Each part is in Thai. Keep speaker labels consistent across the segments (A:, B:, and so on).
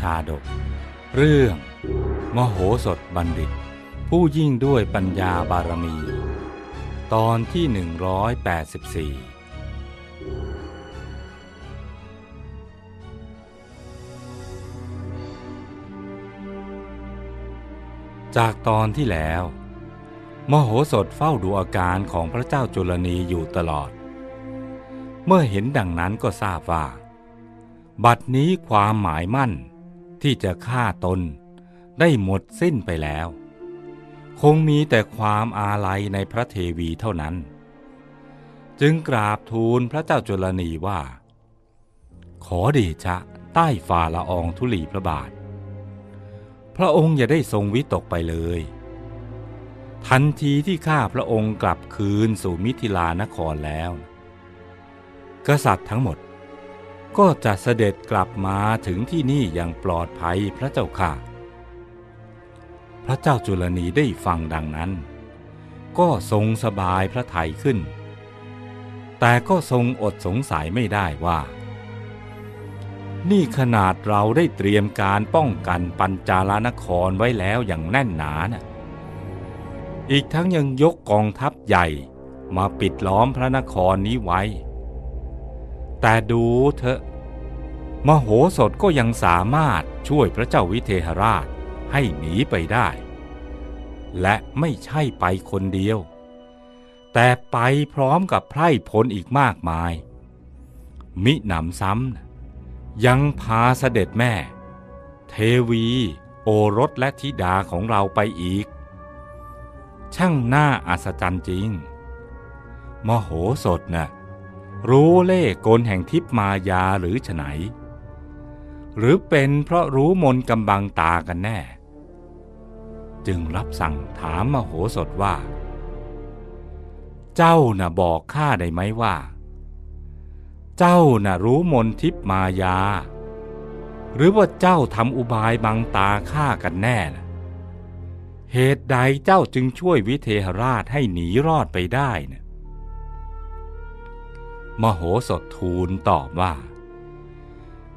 A: ชาดก เรื่อง มโหสถบัณฑิต ผู้ยิ่งด้วยปัญญาบารมี ตอนที่ 184 จากตอนที่แล้ว มโหสถเฝ้าดูอาการของพระเจ้าจุลนีอยู่ตลอด เมื่อเห็นดังนั้นก็ทราบว่าบัดนี้ความหมายมั่น ที่จะฆ่าตนได้หมดสิ้นไปแล้ว คงมีแต่ความอาลัยในพระเทวีเท่านั้น จึงกราบทูลพระเจ้าจุลนีว่า ขอเดชะใต้ฝ่าละอองธุลีพระบาท พระองค์อย่าได้ทรงวิตกไปเลย ทันทีที่ข้าพระองค์กลับคืนสู่มิถิลานครแล้ว กษัตริย์ทั้งหมด ก็จะเสด็จกลับมาถึงที่นี่อย่างปลอดภัยพระเจ้าค่ะ พระเจ้าจุลนีได้ฟังดังนั้น ก็ทรงสบายพระทัยขึ้น แต่ก็ทรงอดสงสัยไม่ได้ว่า นี่ขนาดเราได้เตรียมการป้องกันปัญจาลนครไว้แล้วอย่างแน่นหนานะ่ะอีกทั้งยังยกกองทัพใหญ่มาปิดล้อมพระนครนี้ไว้ แต่ดูเถอะ มโหสถก็ยังสามารถช่วยพระเจ้าวิเทหราชให้หนีไปได้ และไม่ใช่ไปคนเดียว แต่ไปพร้อมกับไพร่พลอีกมากมาย มิหนำซ้ำยังพาเสด็จแม่ เทวีโอรสและธิดาของเราไปอีก ช่างน่าอัศจรรย์จริง มโหสถนะ่ะ รู้เล่กลแห่งทิพมายาหรือฉไหน หรือเป็นเพราะรู้มนกำบังตากันแน่ จึงรับสั่งถามมโหสถว่า เจ้าน่ะบอกข้าได้ไหมว่า เจ้าน่ะรู้มนทิพมายา หรือว่าเจ้าทำอุบายบังตาข้ากันแน่นะเหตุใดเจ้าจึงช่วยวิเทหราชให้หนีรอดไปได้นะ มโหสถทูลตอบว่า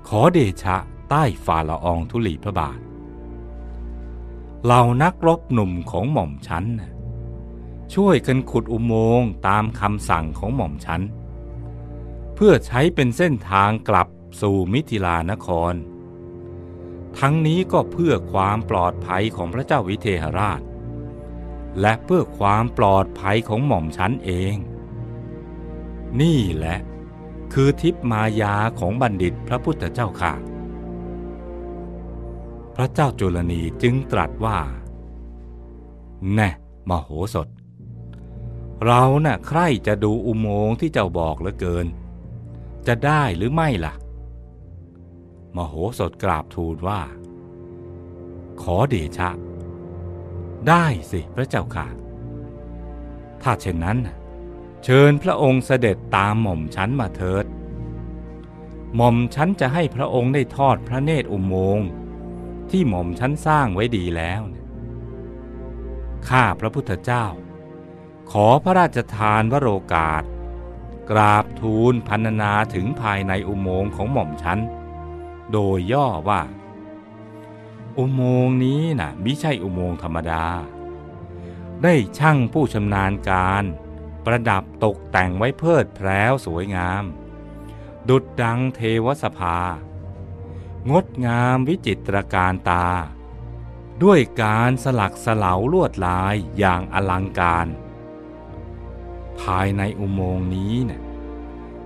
A: ขอเดชะใต้ฝ่าละอองธุลีพระบาทเหล่านักรบหนุ่มของหม่อมฉันช่วยกันขุดอุโมงค์ตามคำสั่งของหม่อมฉันเพื่อใช้เป็นเส้นทางกลับสู่มิถิลานคร ทั้งนี้ก็เพื่อความปลอดภัยของพระเจ้าวิเทหราช และเพื่อความปลอดภัยของหม่อมฉันเอง นี่แหละ คือทิพมายาของบัณฑิตพระพุทธเจ้าค่ะ พระเจ้าจุลนีจึงตรัสว่า แน่มโหสถ เราน่ะใครจะดูอุโมงค์ที่เจ้าบอกเหลือเกิน จะได้หรือไม่ล่ะ มโหสถกราบทูลว่า ขอเดชะ ได้สิพระเจ้าค่ะ ถ้าเช่นนั้น เชิญพระองค์เสด็จตามหม่อมฉันมาเถิด หม่อมฉันจะให้พระองค์ได้ทอดพระเนตรอุโมงค์ที่หม่อมฉันสร้างไว้ดีแล้วข้าพระพุทธเจ้า ขอพระราชทานวโรกาส กราบทูลพันนาถึงภายในอุโมงค์ของหม่อมฉันโดยย่อว่า อุโมงค์นี้น่ะมิใช่อุโมงค์ธรรมดา ได้ช่างผู้ชำนาญการ ประดับตกแต่งไว้เพิดแพร้วสวยงาม ดุดดังเทวสภา งดงามวิจิตรการตา ด้วยการสลักสลาวลวดลายอย่างอลังการ ภายในอุโมงค์นี้เนี่ย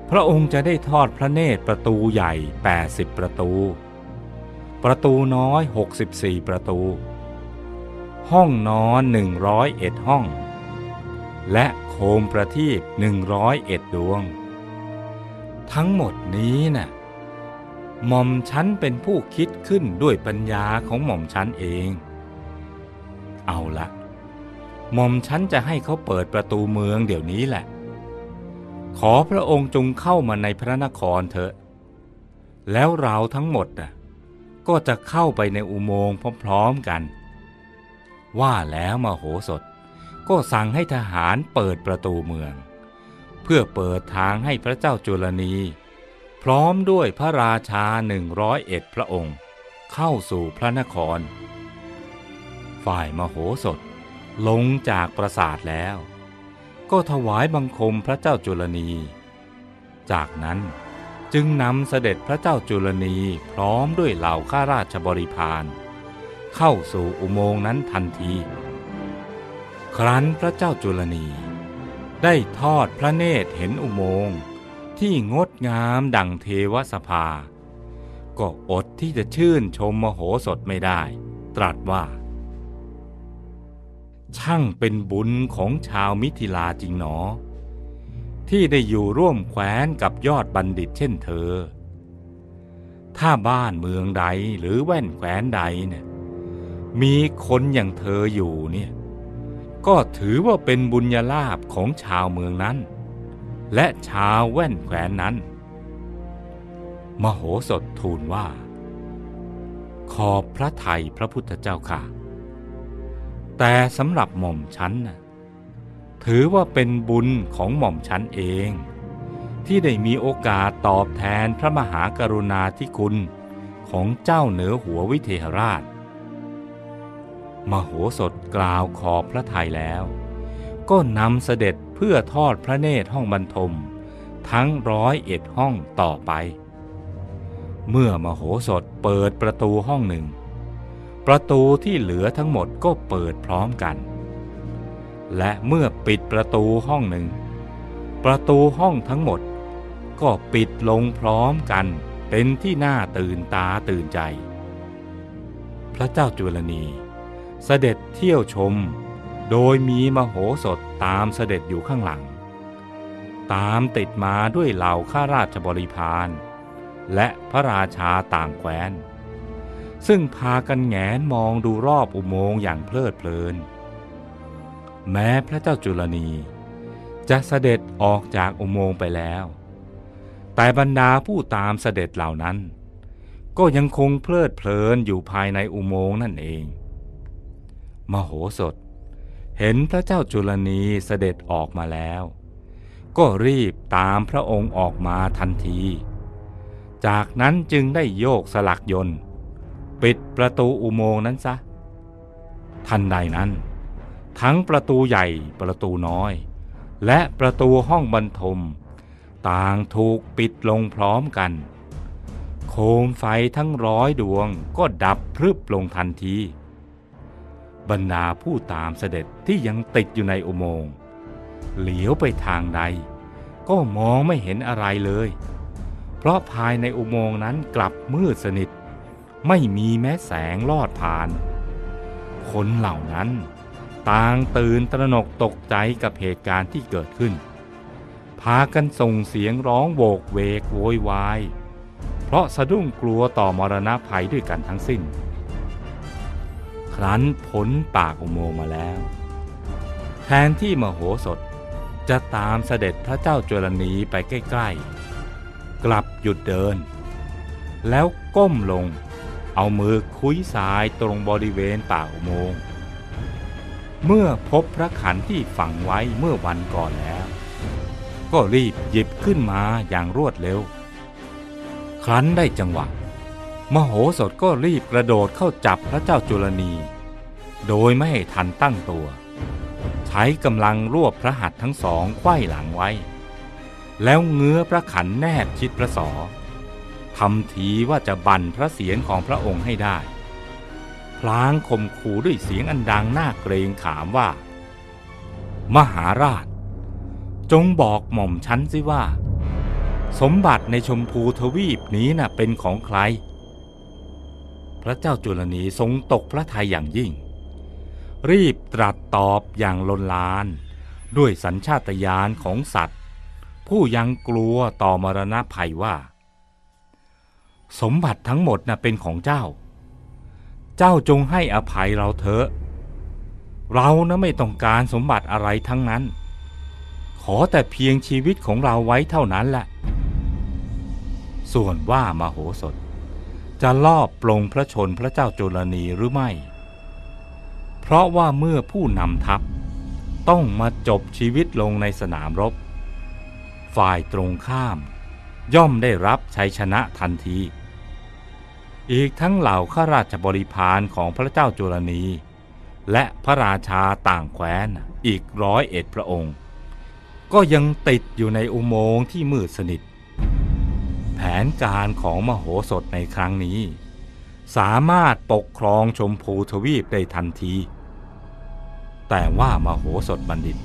A: พระองค์จะได้ทอดพระเนตรประตูใหญ่ 80 ประตู ประตูน้อย 64 ประตู ห้องนอน 101 ห้อง และโคมประทีป101ดวง ทั้งหมดนี้น่ะหม่อมฉันเป็นผู้คิดขึ้นด้วยปัญญาของหม่อมฉันเอง เอาละหม่อมฉันจะให้เขาเปิดประตูเมืองเดี๋ยวนี้แหละ ขอพระองค์จงเข้ามาในพระนครเถอะ แล้วเราทั้งหมดน่ะก็จะเข้าไปในอุโมงค์พร้อมๆกัน ว่าแล้วมโหสถ ก็สั่งให้ทหารเปิดประตูเมือง เพื่อเปิดทางให้พระเจ้าจุลนี พร้อมด้วยพระราชาหนึ่งร้อยเอ็ดพระองค์ เข้าสู่พระนคร ฝ่ายมโหสถลงจากปราสาทแล้ว ก็ถวายบังคมพระเจ้าจุลนี จากนั้นจึงนำเสด็จพระเจ้าจุลนีพร้อมด้วยเหล่าข้าราชบริพารเข้าสู่อุโมงค์นั้นทันที ครั้นพระเจ้าจุลนี ได้ทอดพระเนตรเห็นอุโมงค์ที่งดงามดังเทวสภา ก็อดที่จะชื่นชมมโหสถไม่ได้ ตรัสว่า ช่างเป็นบุญของชาวมิถิลาจริงหนอ ที่ได้อยู่ร่วมแคว้นกับยอดบัณฑิตเช่นเธอ ถ้าบ้านเมืองใดหรือแว่นแคว้นใดเนี่ยมีคนอย่างเธออยู่เนี่ย ก็ถือว่าเป็นบุญญาลาภของชาวเมืองนั้น และชาวแว่นแคว้นนั้น มโหสถทูลว่า ขอบพระไทยพระพุทธเจ้าค่ะ แต่สำหรับหม่อมฉันน่ะถือว่าเป็นบุญของหม่อมฉันเอง ที่ได้มีโอกาสตอบแทนพระมหากรุณาธิคุณของเจ้าเหนือหัววิเทหราช มโหสถกล่าวขอบพระทัยแล้ว ก็นำเสด็จเพื่อทอดพระเนตรห้องบรรทม ทั้งร้อยเอ็ดห้องต่อไป เมื่อมโหสถเปิดประตูห้องหนึ่ง ประตูที่เหลือทั้งหมดก็เปิดพร้อมกัน และเมื่อปิดประตูห้องหนึ่ง ประตูห้องทั้งหมดก็ปิดลงพร้อมกันเป็นที่น่าตื่นตาตื่นใจ พระเจ้าจุลนี เสด็จเที่ยวชม โดยมีมโหสถตามเสด็จอยู่ข้างหลัง ตามติดมาด้วยเหล่าข้าราชบริพารและพระราชาต่างแคว้น ซึ่งพากันแงนมองดูรอบอุโมงค์อย่างเพลิดเพลิน แม้พระเจ้าจุลนีจะเสด็จออกจากอุโมงค์ไปแล้ว แต่บรรดาผู้ตามเสด็จเหล่านั้น ก็ยังคงเพลิดเพลินอยู่ภายในอุโมงค์นั่นเอง มโหสถ เห็นพระเจ้าจุลนีเสด็จออกมาแล้ว ก็รีบตามพระองค์ออกมาทันที จากนั้นจึงได้โยกสลักยนต์ ปิดประตูอุโมงค์นั้นซะ ทันใดนั้น ทั้งประตูใหญ่ประตูน้อย และประตูห้องบรรทม ต่างถูกปิดลงพร้อมกันโคมไฟทั้งร้อยดวงก็ดับพรึบลงทันที บรรดาผู้ตามเสด็จที่ยังติดอยู่ในอุโมงค์เหลียวไปทางใด ก็มองไม่เห็นอะไรเลย เพราะภายในอุโมงค์นั้นกลับมืดสนิท ไม่มีแม้แสงลอดผ่าน คนเหล่านั้นต่างตื่นตระหนกตกใจกับเหตุการณ์ที่เกิดขึ้น พากันส่งเสียงร้องโวกเวกโวยวาย เพราะสะดุ้งกลัวต่อมรณะภัยด้วยกันทั้งสิ้น รั้นพ้นปากอุโมงค์มาแล้ว แทนที่มโหสถจะตามเสด็จพระเจ้าจุลนีไปใกล้ๆ กลับหยุดเดิน แล้วก้มลงเอามือคุ้ยสายตรงบริเวณปากอุโมงค์เมื่อพบพระขันที่ฝังไว้เมื่อวันก่อนแล้ว ก็รีบหยิบขึ้นมาอย่างรวดเร็ว ครั้นได้จังหวะ มโหสถก็รีบกระโดดเข้าจับพระเจ้าจุลนี โดยไม่ให้ทันตั้งตัว ใช้กำลังรวบพระหัตถ์ทั้งสองไขว้หลังไว้ แล้วเงื้อพระขันแนบชิดพระศอทำทีว่าจะบันพระเสียรของพระองค์ให้ได้ พลางข่มขู่ด้วยเสียงอันดังน่าเกรงขามว่า มหาราช จงบอกหม่อมชั้นสิว่า สมบัติในชมพูทวีปนี้น่ะเป็นของใคร พระเจ้าจุลนีทรงตกพระทัยอย่างยิ่ง รีบตรัสตอบอย่างลนลาน ด้วยสัญชาตญาณของสัตว์ ผู้ยังกลัวต่อมรณะภัยว่า สมบัติทั้งหมดน่ะเป็นของเจ้า เจ้าจงให้อภัยเราเถอะ เรานะไม่ต้องการสมบัติอะไรทั้งนั้น ขอแต่เพียงชีวิตของเราไว้เท่านั้นแหละ ส่วนว่ามาโหสถจะลอบปลงพระชนพระเจ้าจุลนีหรือไม่ เพราะว่าเมื่อผู้นำทัพ ต้องมาจบชีวิตลงในสนามรบ ฝ่ายตรงข้าม ย่อมได้รับชัยชนะทันที อีกทั้งเหล่าข้าราชบริพารของพระเจ้าจุลนี และพระราชาต่างแคว้นอีกร้อยเอ็ดพระองค์ ก็ยังติดอยู่ในอุโมงค์ที่มืดสนิท แผนการของมโหสถในครั้งนี้สามารถปกครองชมพูทวีปได้ทันที แต่ว่ามโหสถบัณฑิต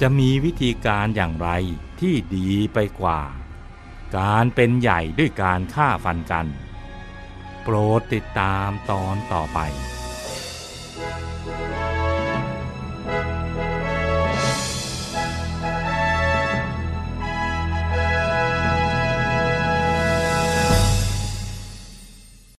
A: จะมีวิธีการอย่างไรที่ดีไปกว่า การเป็นใหญ่ด้วยการฆ่าฟันกัน โปรดติดตามตอนต่อไป